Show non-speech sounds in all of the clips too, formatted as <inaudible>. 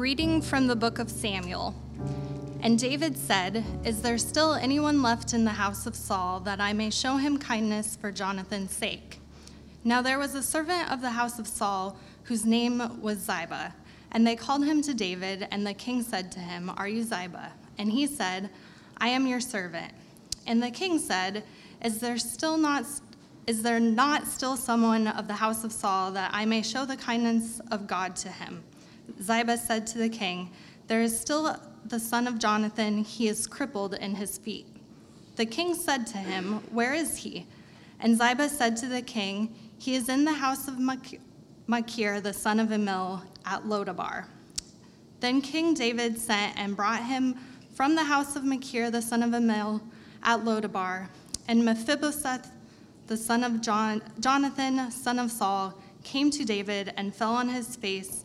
Reading from the book of Samuel. And David said, Is there still anyone left in the house of Saul that I may show him kindness for Jonathan's sake? Now there was a servant of the house of Saul whose name was Ziba. And they called him to David, and the king said to him, Are you Ziba? And he said, I am your servant. And the king said, Is there still not is there not still someone of the house of Saul that I may show the kindness of God to him? Ziba said to the king, There is still the son of Jonathan, he is crippled in his feet. The king said to him, Where is he? And Ziba said to the king, He is in the house of Machir, the son of Emil, at Lodabar. Then King David sent and brought him from the house of Machir, the son of Emil, at Lodabar. And Mephibosheth, the son of John, Jonathan, son of Saul, came to David and fell on his face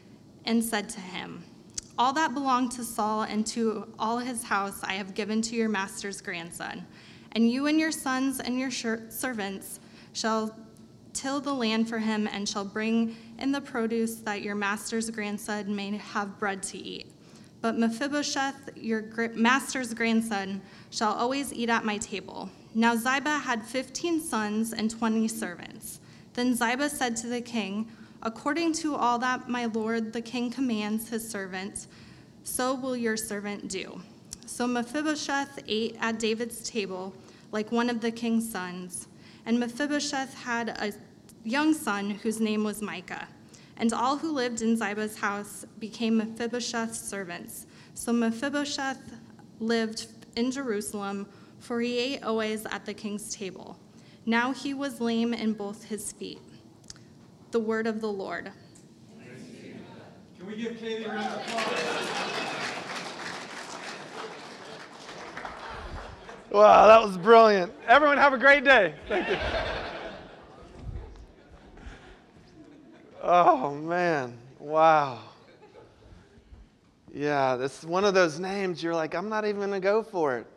and said to him, all that belonged to Saul and to all his house I have given to your master's grandson. And you and your sons and your servants shall till the land for him and shall bring in the produce that your master's grandson may have bread to eat. But Mephibosheth, your master's grandson, shall always eat at my table. Now Ziba had fifteen sons and twenty servants. Then Ziba said to the king, According to all that my lord the king commands his servant, so will your servant do. So Mephibosheth ate at David's table like one of the king's sons. And Mephibosheth had a young son whose name was Micah. And all who lived in Ziba's house became Mephibosheth's servants. So Mephibosheth lived in Jerusalem, for he ate always at the king's table. Now he was lame in both his feet. The word of the Lord. Can we give Katie a round of applause? Wow, that was brilliant. Everyone have a great day. Thank you. Oh, man. Wow. Yeah, this is one of those names you're like, I'm not even going to go for it.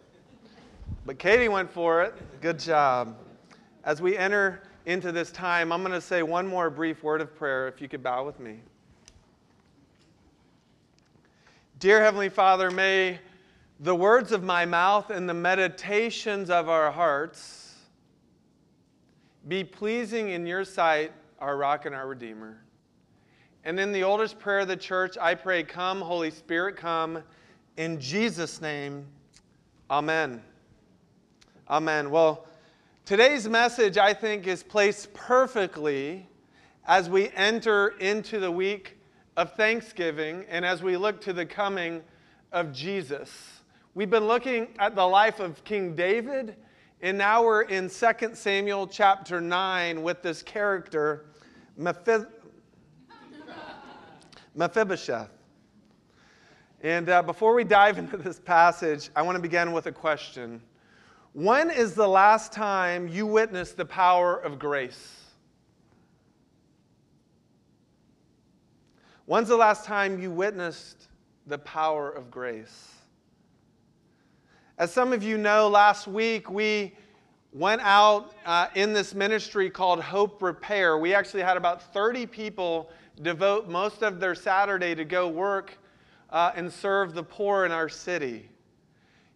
But Katie went for it. Good job. As we enter into this time, I'm going to say one more brief word of prayer, if you could bow with me. Dear Heavenly Father, may the words of my mouth and the meditations of our hearts be pleasing in your sight, our rock and our redeemer. And in the oldest prayer of the church, I pray, Come, Holy Spirit, come. In Jesus' name, Amen. Amen. Well, Today's message, I think, is placed perfectly as we enter into the week of Thanksgiving and as we look to the coming of Jesus. We've been looking at the life of King David, and now we're in 2 Samuel chapter 9 with this character, Mephibosheth. And uh, before we dive <laughs> into this passage, I want to begin with a question. When is the last time you witnessed the power of grace? When's the last time you witnessed the power of grace? As some of you know, last week we went out uh, in this ministry called Hope Repair. We actually had about 30 people devote most of their Saturday to go work uh, and serve the poor in our city.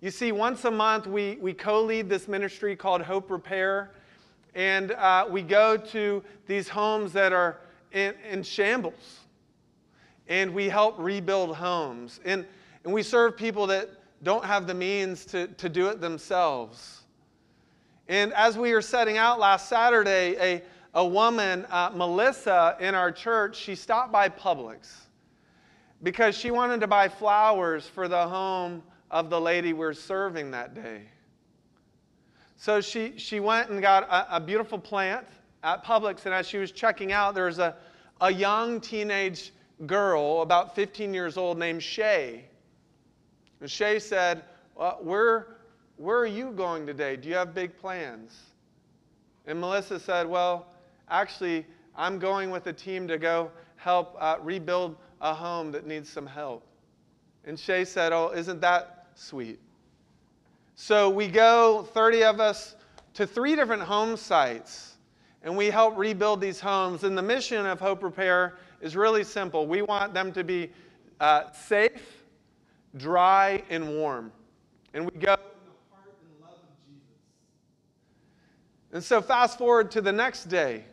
You see, once a month we, we co lead this ministry called Hope Repair, and uh, we go to these homes that are in, in shambles, and we help rebuild homes. And, and we serve people that don't have the means to, to do it themselves. And as we were setting out last Saturday, a, a woman, uh, Melissa, in our church, she stopped by Publix because she wanted to buy flowers for the home of the lady we're serving that day. So she, she went and got a, a beautiful plant at Publix, and as she was checking out, there was a, a young teenage girl, about 15 years old, named Shay. And Shay said, well, where, where are you going today? Do you have big plans? And Melissa said, Well, actually, I'm going with a team to go help uh, rebuild a home that needs some help. And Shay said, Oh, isn't that sweet? So we go, 30 of us, to three different home sites, and we help rebuild these homes. And the mission of Hope Repair is really simple. We want them to be uh, safe, dry, and warm. And we go And so, fast forward to the next day.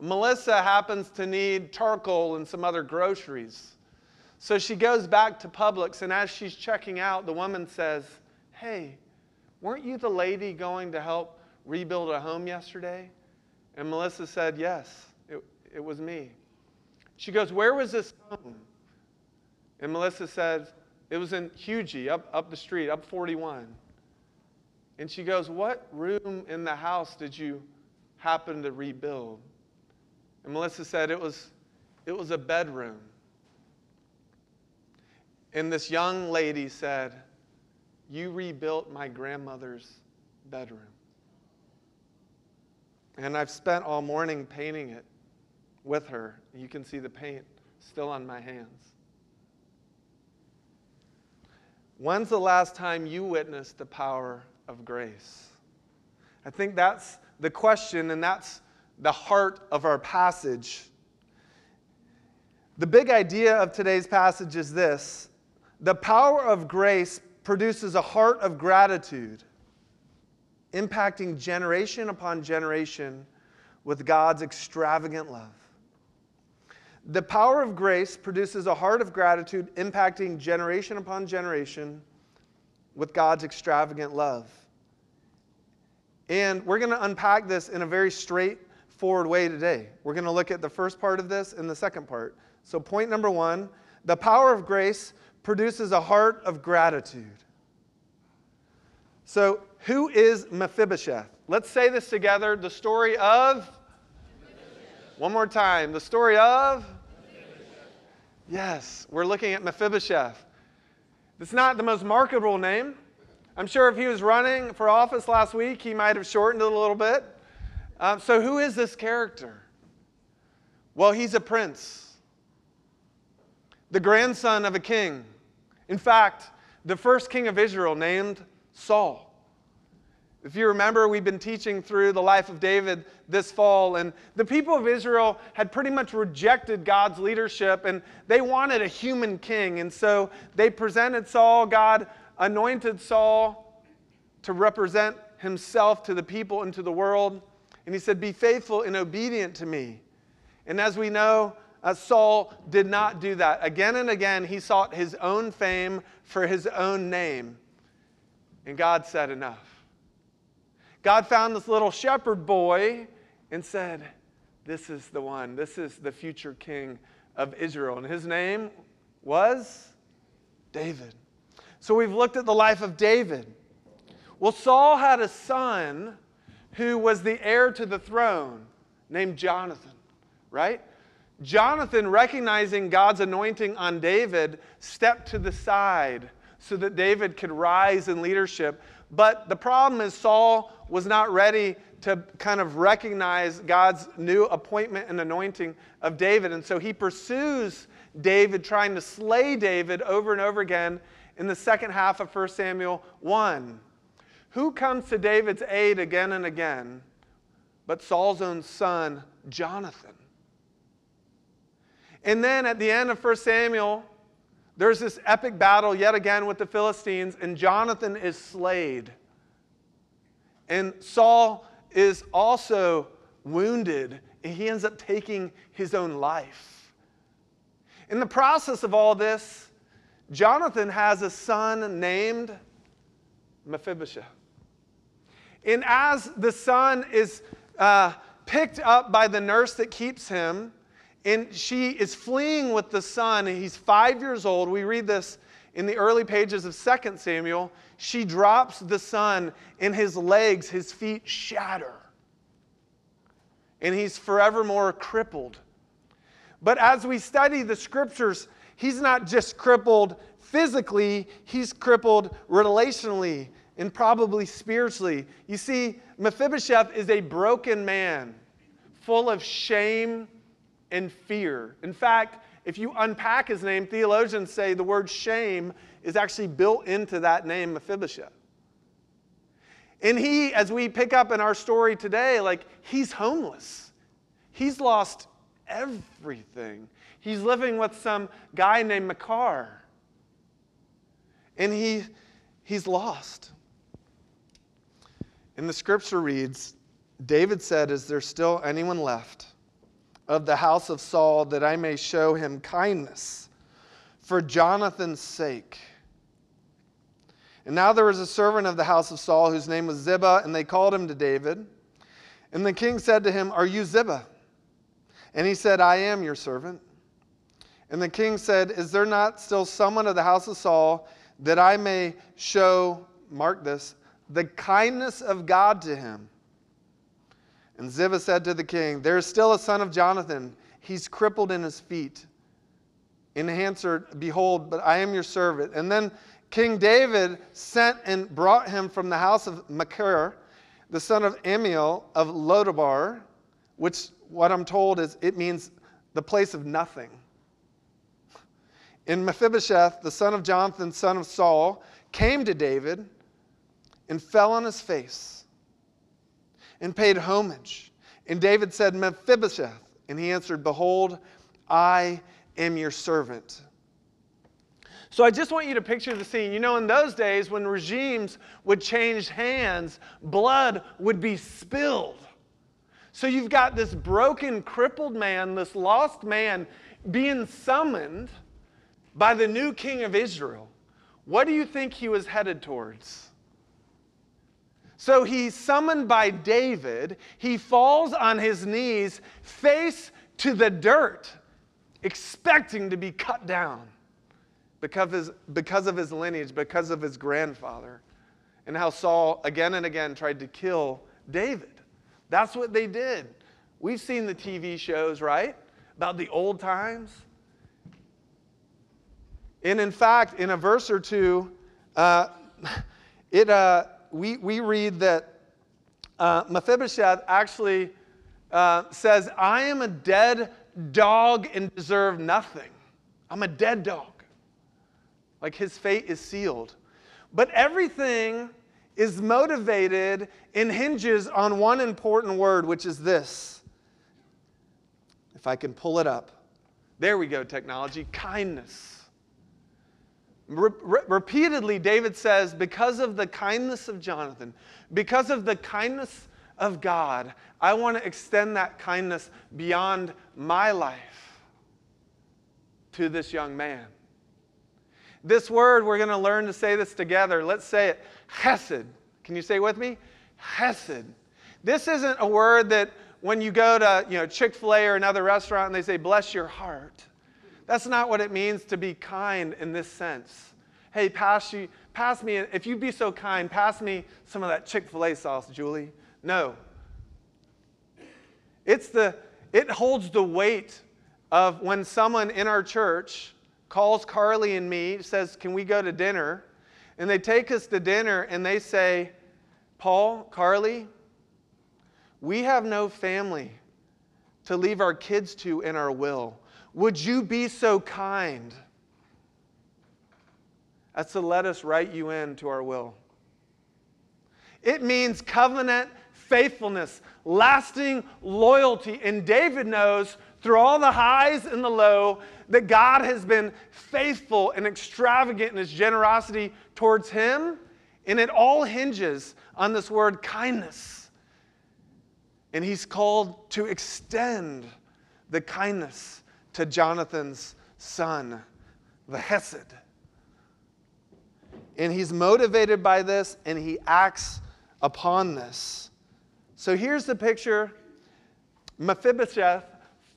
Melissa happens to need charcoal and some other groceries. So she goes back to Publix, and as she's checking out, the woman says, Hey, weren't you the lady going to help rebuild a home yesterday? And Melissa said, Yes, it, it was me. She goes, Where was this home? And Melissa said, It was in Hugie, up, up the street, up 41. And she goes, What room in the house did you happen to rebuild? And Melissa said, It was, it was a bedroom. And this young lady said, You rebuilt my grandmother's bedroom. And I've spent all morning painting it with her. You can see the paint still on my hands. When's the last time you witnessed the power of grace? I think that's the question, and that's the heart of our passage. The big idea of today's passage is this the power of grace produces a heart of gratitude, impacting generation upon generation with God's extravagant love. The power of grace produces a heart of gratitude, impacting generation upon generation with God's extravagant love. And we're going to unpack this in a very straightforward way today. We're going to look at the first part of this and the second part. So, point number one the power of grace produces a heart of gratitude. So, who is Mephibosheth? Let's say this together. The story of. One more time. The story of. Yes, we're looking at Mephibosheth. It's not the most marketable name. I'm sure if he was running for office last week, he might have shortened it a little bit. Um, so, who is this character? Well, he's a prince, the grandson of a king. In fact, the first king of Israel named Saul. If you remember, we've been teaching through the life of David this fall, and the people of Israel had pretty much rejected God's leadership, and they wanted a human king. And so they presented Saul. God anointed Saul to represent himself to the people and to the world. And he said, Be faithful and obedient to me. And as we know, uh, Saul did not do that. Again and again, he sought his own fame for his own name. And God said, Enough. God found this little shepherd boy and said, This is the one. This is the future king of Israel. And his name was David. So we've looked at the life of David. Well, Saul had a son who was the heir to the throne named Jonathan, right? Jonathan, recognizing God's anointing on David, stepped to the side so that David could rise in leadership. But the problem is, Saul was not ready to kind of recognize God's new appointment and anointing of David. And so he pursues David, trying to slay David over and over again in the second half of 1 Samuel 1. Who comes to David's aid again and again but Saul's own son, Jonathan? And then at the end of 1 Samuel, there's this epic battle yet again with the Philistines, and Jonathan is slayed. And Saul is also wounded, and he ends up taking his own life. In the process of all this, Jonathan has a son named Mephibosheth. And as the son is uh, picked up by the nurse that keeps him, and she is fleeing with the son, he's five years old. We read this in the early pages of 2 Samuel. She drops the son, and his legs, his feet shatter. And he's forevermore crippled. But as we study the scriptures, he's not just crippled physically, he's crippled relationally and probably spiritually. You see, Mephibosheth is a broken man, full of shame and fear. In fact, if you unpack his name, theologians say the word shame is actually built into that name, Mephibosheth. And he, as we pick up in our story today, like he's homeless. He's lost everything. He's living with some guy named Machir. And he, he's lost. And the scripture reads David said, Is there still anyone left of the house of Saul that I may show him kindness for Jonathan's sake? And now there was a servant of the house of Saul whose name was Ziba, and they called him to David. And the king said to him, Are you Ziba? And he said, I am your servant. And the king said, Is there not still someone of the house of Saul that I may show, mark this, the kindness of God to him? And Ziba said to the king, There is still a son of Jonathan. He's crippled in his feet. And he answered, Behold, but I am your servant. And then King David sent and brought him from the house of Machir, the son of Amiel of Lodabar, which what I'm told is it means the place of nothing. And Mephibosheth, the son of Jonathan, son of Saul, came to David and fell on his face and paid homage. And David said, Mephibosheth. And he answered, Behold, I am your servant. So I just want you to picture the scene. You know, in those days when regimes would change hands, blood would be spilled. So you've got this broken, crippled man, this lost man, being summoned by the new king of Israel. What do you think he was headed towards? So he's summoned by David. He falls on his knees, face to the dirt, expecting to be cut down because of, his, because of his lineage, because of his grandfather, and how Saul again and again tried to kill David. That's what they did. We've seen the TV shows, right? About the old times. And in fact, in a verse or two, uh, <laughs> it, uh, we, we read that uh, Mephibosheth actually uh, says, I am a dead dog and deserve nothing. I'm a dead dog. Like his fate is sealed. But everything is motivated and hinges on one important word, which is this. If I can pull it up. There we go, technology kindness. Re- re- repeatedly, David says, because of the kindness of Jonathan, because of the kindness of God, I want to extend that kindness beyond my life to this young man. This word, we're going to learn to say this together. Let's say it chesed. Can you say it with me? Chesed. This isn't a word that when you go to you know, Chick fil A or another restaurant and they say, bless your heart. That's not what it means to be kind in this sense. Hey, pass, you, pass me, if you'd be so kind, pass me some of that Chick fil A sauce, Julie. No. It's the, it holds the weight of when someone in our church calls Carly and me, says, Can we go to dinner? And they take us to dinner and they say, Paul, Carly, we have no family to leave our kids to in our will. Would you be so kind as to let us write you in to our will? It means covenant faithfulness, lasting loyalty. And David knows through all the highs and the low that God has been faithful and extravagant in his generosity towards him. And it all hinges on this word kindness. And he's called to extend the kindness to Jonathan's son, the Hesed. And he's motivated by this and he acts upon this. So here's the picture Mephibosheth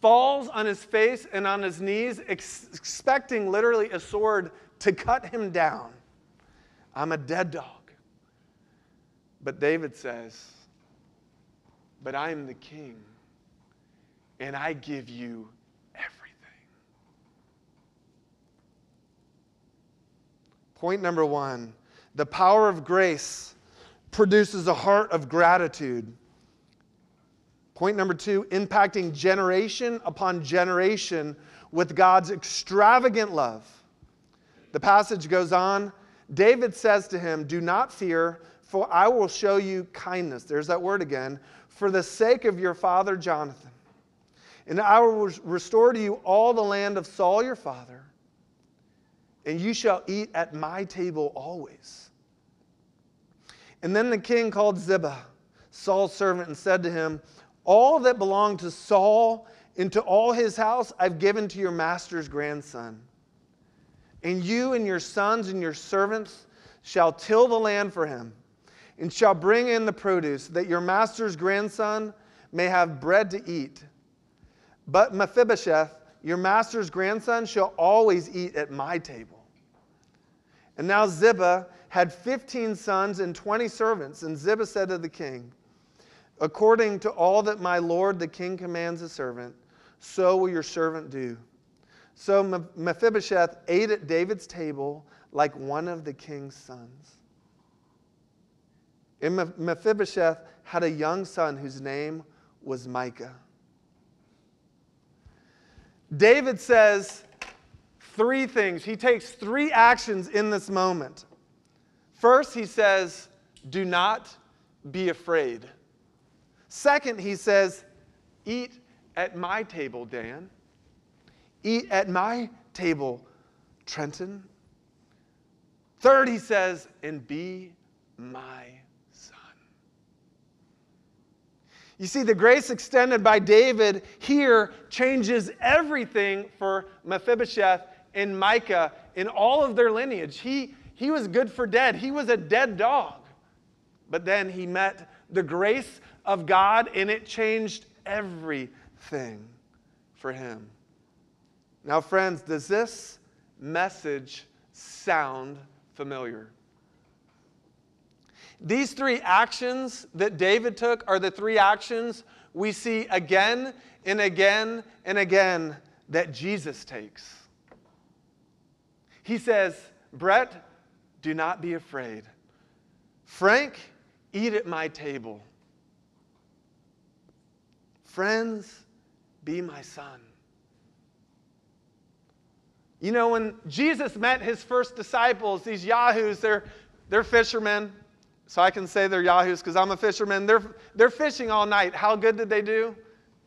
falls on his face and on his knees, ex- expecting literally a sword to cut him down. I'm a dead dog. But David says, But I am the king, and I give you Point number one the power of grace produces a heart of gratitude. Point number two impacting generation upon generation with God's extravagant love. The passage goes on. David says to him, Do not fear, for I will show you kindness. There's that word again. For the sake of your father Jonathan. And I will restore to you all the land of Saul your father, and you shall eat at my table always. And then the king called Ziba, Saul's servant, and said to him, All that belonged to Saul and to all his house I've given to your master's grandson. And you and your sons and your servants shall till the land for him, and shall bring in the produce, that your master's grandson may have bread to eat. But Mephibosheth, your master's grandson, shall always eat at my table. And now Ziba had 15 sons and 20 servants. And Ziba said to the king, According to all that my lord the king commands a servant, so will your servant do. So Mephibosheth ate at David's table like one of the king's sons. And Mephibosheth had a young son whose name was Micah. David says three things. He takes three actions in this moment. First, he says, Do not be afraid. Second, he says, Eat at my table, Dan. Eat at my table, Trenton. Third, he says, And be my son. You see, the grace extended by David here changes everything for Mephibosheth and Micah in all of their lineage. He, he was good for dead, he was a dead dog. But then he met the grace of God and it changed everything for him. Now, friends, does this message sound familiar? These three actions that David took are the three actions we see again and again and again that Jesus takes. He says, Brett, do not be afraid. Frank, eat at my table. Friends, be my son. You know, when Jesus met his first disciples, these yahoos, they're, they're fishermen. So I can say they're yahoos because I'm a fisherman. They're, they're fishing all night. How good did they do?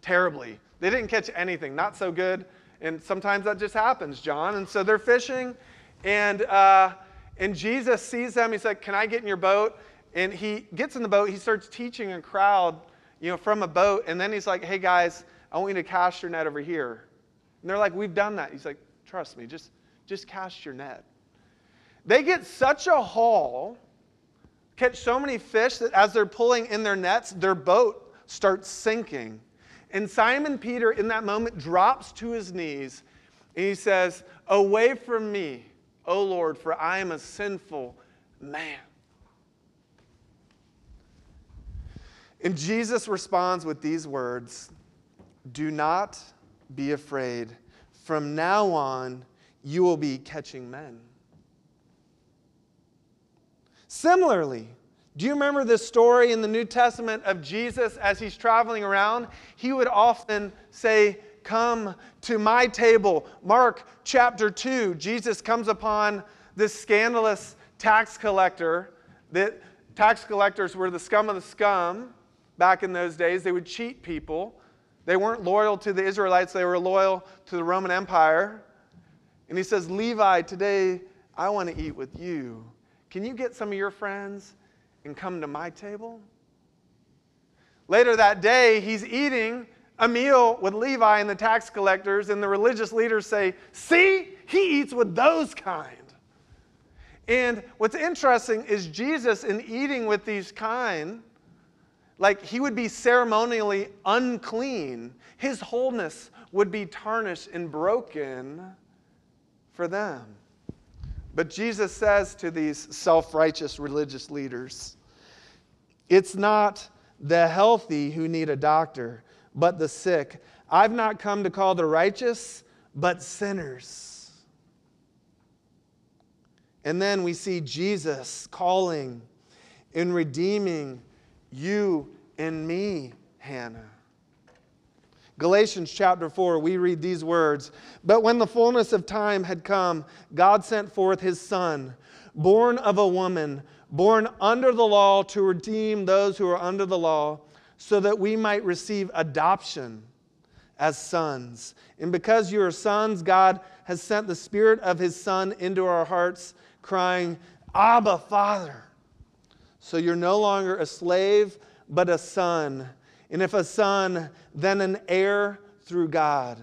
Terribly. They didn't catch anything, not so good. And sometimes that just happens, John. And so they're fishing, and, uh, and Jesus sees them. He's like, Can I get in your boat? And he gets in the boat. He starts teaching a crowd, you know, from a boat. And then he's like, Hey, guys, I want you to cast your net over here. And they're like, We've done that. He's like, Trust me, just, just cast your net. They get such a haul catch so many fish that as they're pulling in their nets, their boat starts sinking. And Simon Peter, in that moment, drops to his knees and he says, Away from me, O Lord, for I am a sinful man. And Jesus responds with these words Do not be afraid. From now on, you will be catching men. Similarly, do you remember this story in the New Testament of Jesus as he's traveling around? He would often say, Come to my table. Mark chapter 2, Jesus comes upon this scandalous tax collector. That tax collectors were the scum of the scum back in those days. They would cheat people. They weren't loyal to the Israelites, they were loyal to the Roman Empire. And he says, Levi, today I want to eat with you. Can you get some of your friends and come to my table? Later that day, he's eating a meal with Levi and the tax collectors, and the religious leaders say, See, he eats with those kind. And what's interesting is Jesus, in eating with these kind, like he would be ceremonially unclean. His wholeness would be tarnished and broken for them. But Jesus says to these self righteous religious leaders, it's not the healthy who need a doctor, but the sick. I've not come to call the righteous, but sinners. And then we see Jesus calling and redeeming you and me, Hannah. Galatians chapter 4, we read these words But when the fullness of time had come, God sent forth his Son, born of a woman, born under the law, to redeem those who are under the law, so that we might receive adoption as sons. And because you are sons, God has sent the Spirit of his Son into our hearts, crying, Abba, Father. So you're no longer a slave, but a son and if a son, then an heir through God.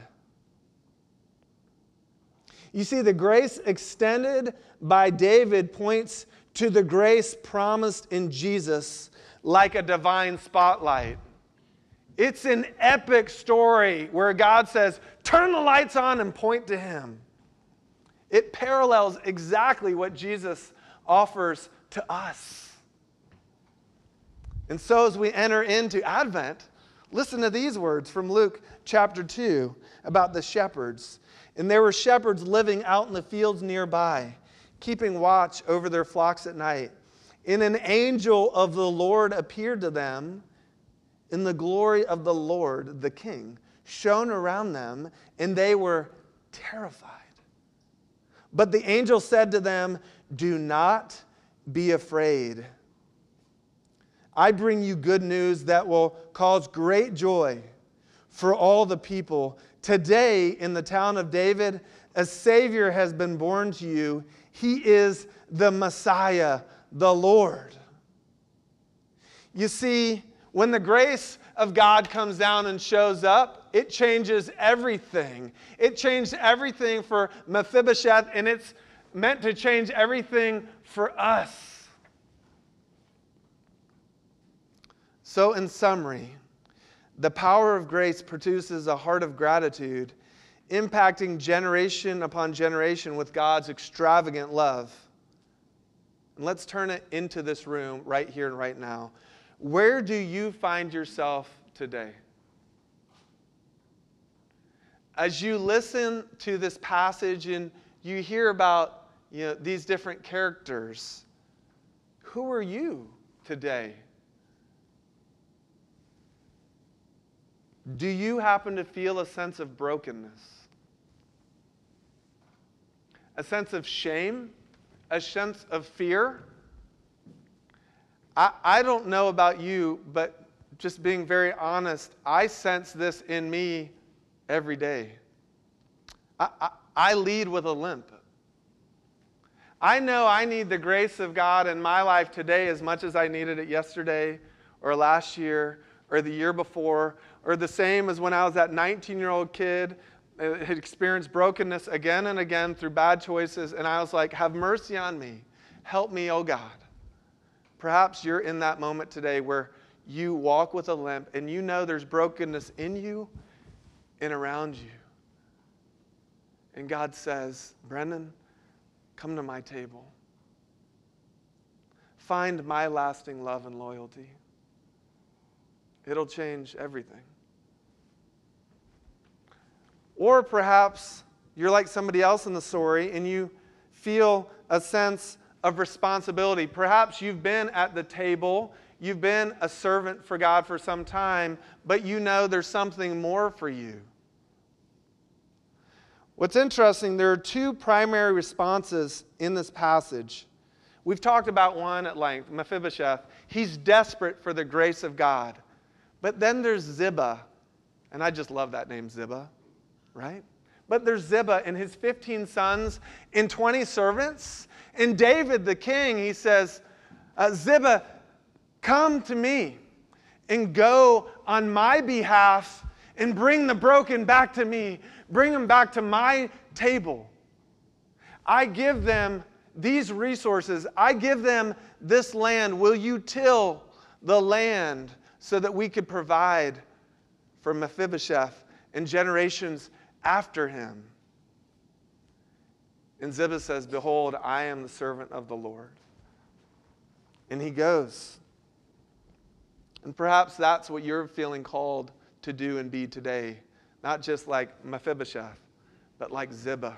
You see, the grace extended by David points to the grace promised in Jesus like a divine spotlight. It's an epic story where God says, Turn the lights on and point to Him. It parallels exactly what Jesus offers to us. And so, as we enter into Advent, listen to these words from Luke chapter 2 about the shepherds. And there were shepherds living out in the fields nearby, keeping watch over their flocks at night. And an angel of the Lord appeared to them, and the glory of the Lord, the King, shone around them, and they were terrified. But the angel said to them, Do not be afraid. I bring you good news that will cause great joy for all the people. Today, in the town of David, a Savior has been born to you. He is the Messiah, the Lord. You see, when the grace of God comes down and shows up, it changes everything. It changed everything for Mephibosheth, and it's meant to change everything for us. So, in summary, the power of grace produces a heart of gratitude, impacting generation upon generation with God's extravagant love. And let's turn it into this room right here and right now. Where do you find yourself today? As you listen to this passage and you hear about you know, these different characters, who are you today? Do you happen to feel a sense of brokenness? A sense of shame? A sense of fear? I, I don't know about you, but just being very honest, I sense this in me every day. I, I, I lead with a limp. I know I need the grace of God in my life today as much as I needed it yesterday or last year or the year before or the same as when I was that 19 year old kid, Uh, had experienced brokenness again and again through bad choices, and I was like, Have mercy on me. Help me, oh God. Perhaps you're in that moment today where you walk with a limp and you know there's brokenness in you and around you. And God says, Brendan, come to my table. Find my lasting love and loyalty. It'll change everything. Or perhaps you're like somebody else in the story and you feel a sense of responsibility. Perhaps you've been at the table, you've been a servant for God for some time, but you know there's something more for you. What's interesting, there are two primary responses in this passage. We've talked about one at length Mephibosheth. He's desperate for the grace of God. But then there's Ziba, and I just love that name, Ziba right? But there's Ziba and his 15 sons and 20 servants. And David, the king, he says, uh, Ziba, come to me and go on my behalf and bring the broken back to me. Bring them back to my table. I give them these resources. I give them this land. Will you till the land so that we could provide for Mephibosheth and generations after him. And Ziba says, Behold, I am the servant of the Lord. And he goes. And perhaps that's what you're feeling called to do and be today. Not just like Mephibosheth, but like Ziba.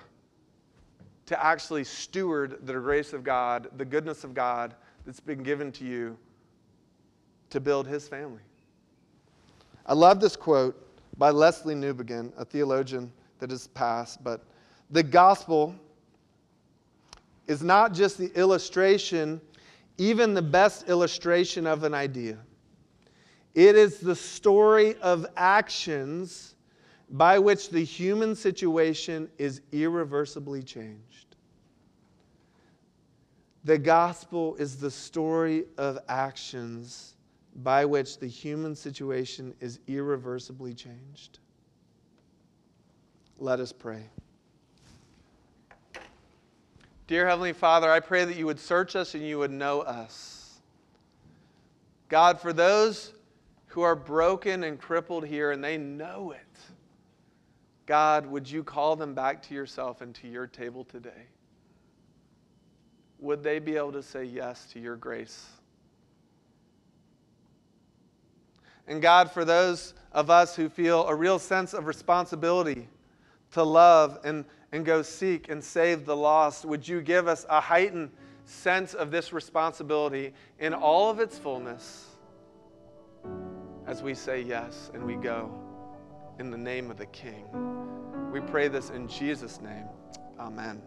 to actually steward the grace of God, the goodness of God that's been given to you to build his family. I love this quote by Lesslie Newbigin, a theologian that has passed, but the gospel is not just the illustration, even the best illustration of an idea. It is the story of actions by which the human situation is irreversibly changed. The gospel is the story of actions by which the human situation is irreversibly changed. Let us pray. Dear Heavenly Father, I pray that you would search us and you would know us. God, for those who are broken and crippled here and they know it, God, would you call them back to yourself and to your table today? Would they be able to say yes to your grace? And God, for those of us who feel a real sense of responsibility to love and, and go seek and save the lost, would you give us a heightened sense of this responsibility in all of its fullness as we say yes and we go in the name of the King? We pray this in Jesus' name. Amen.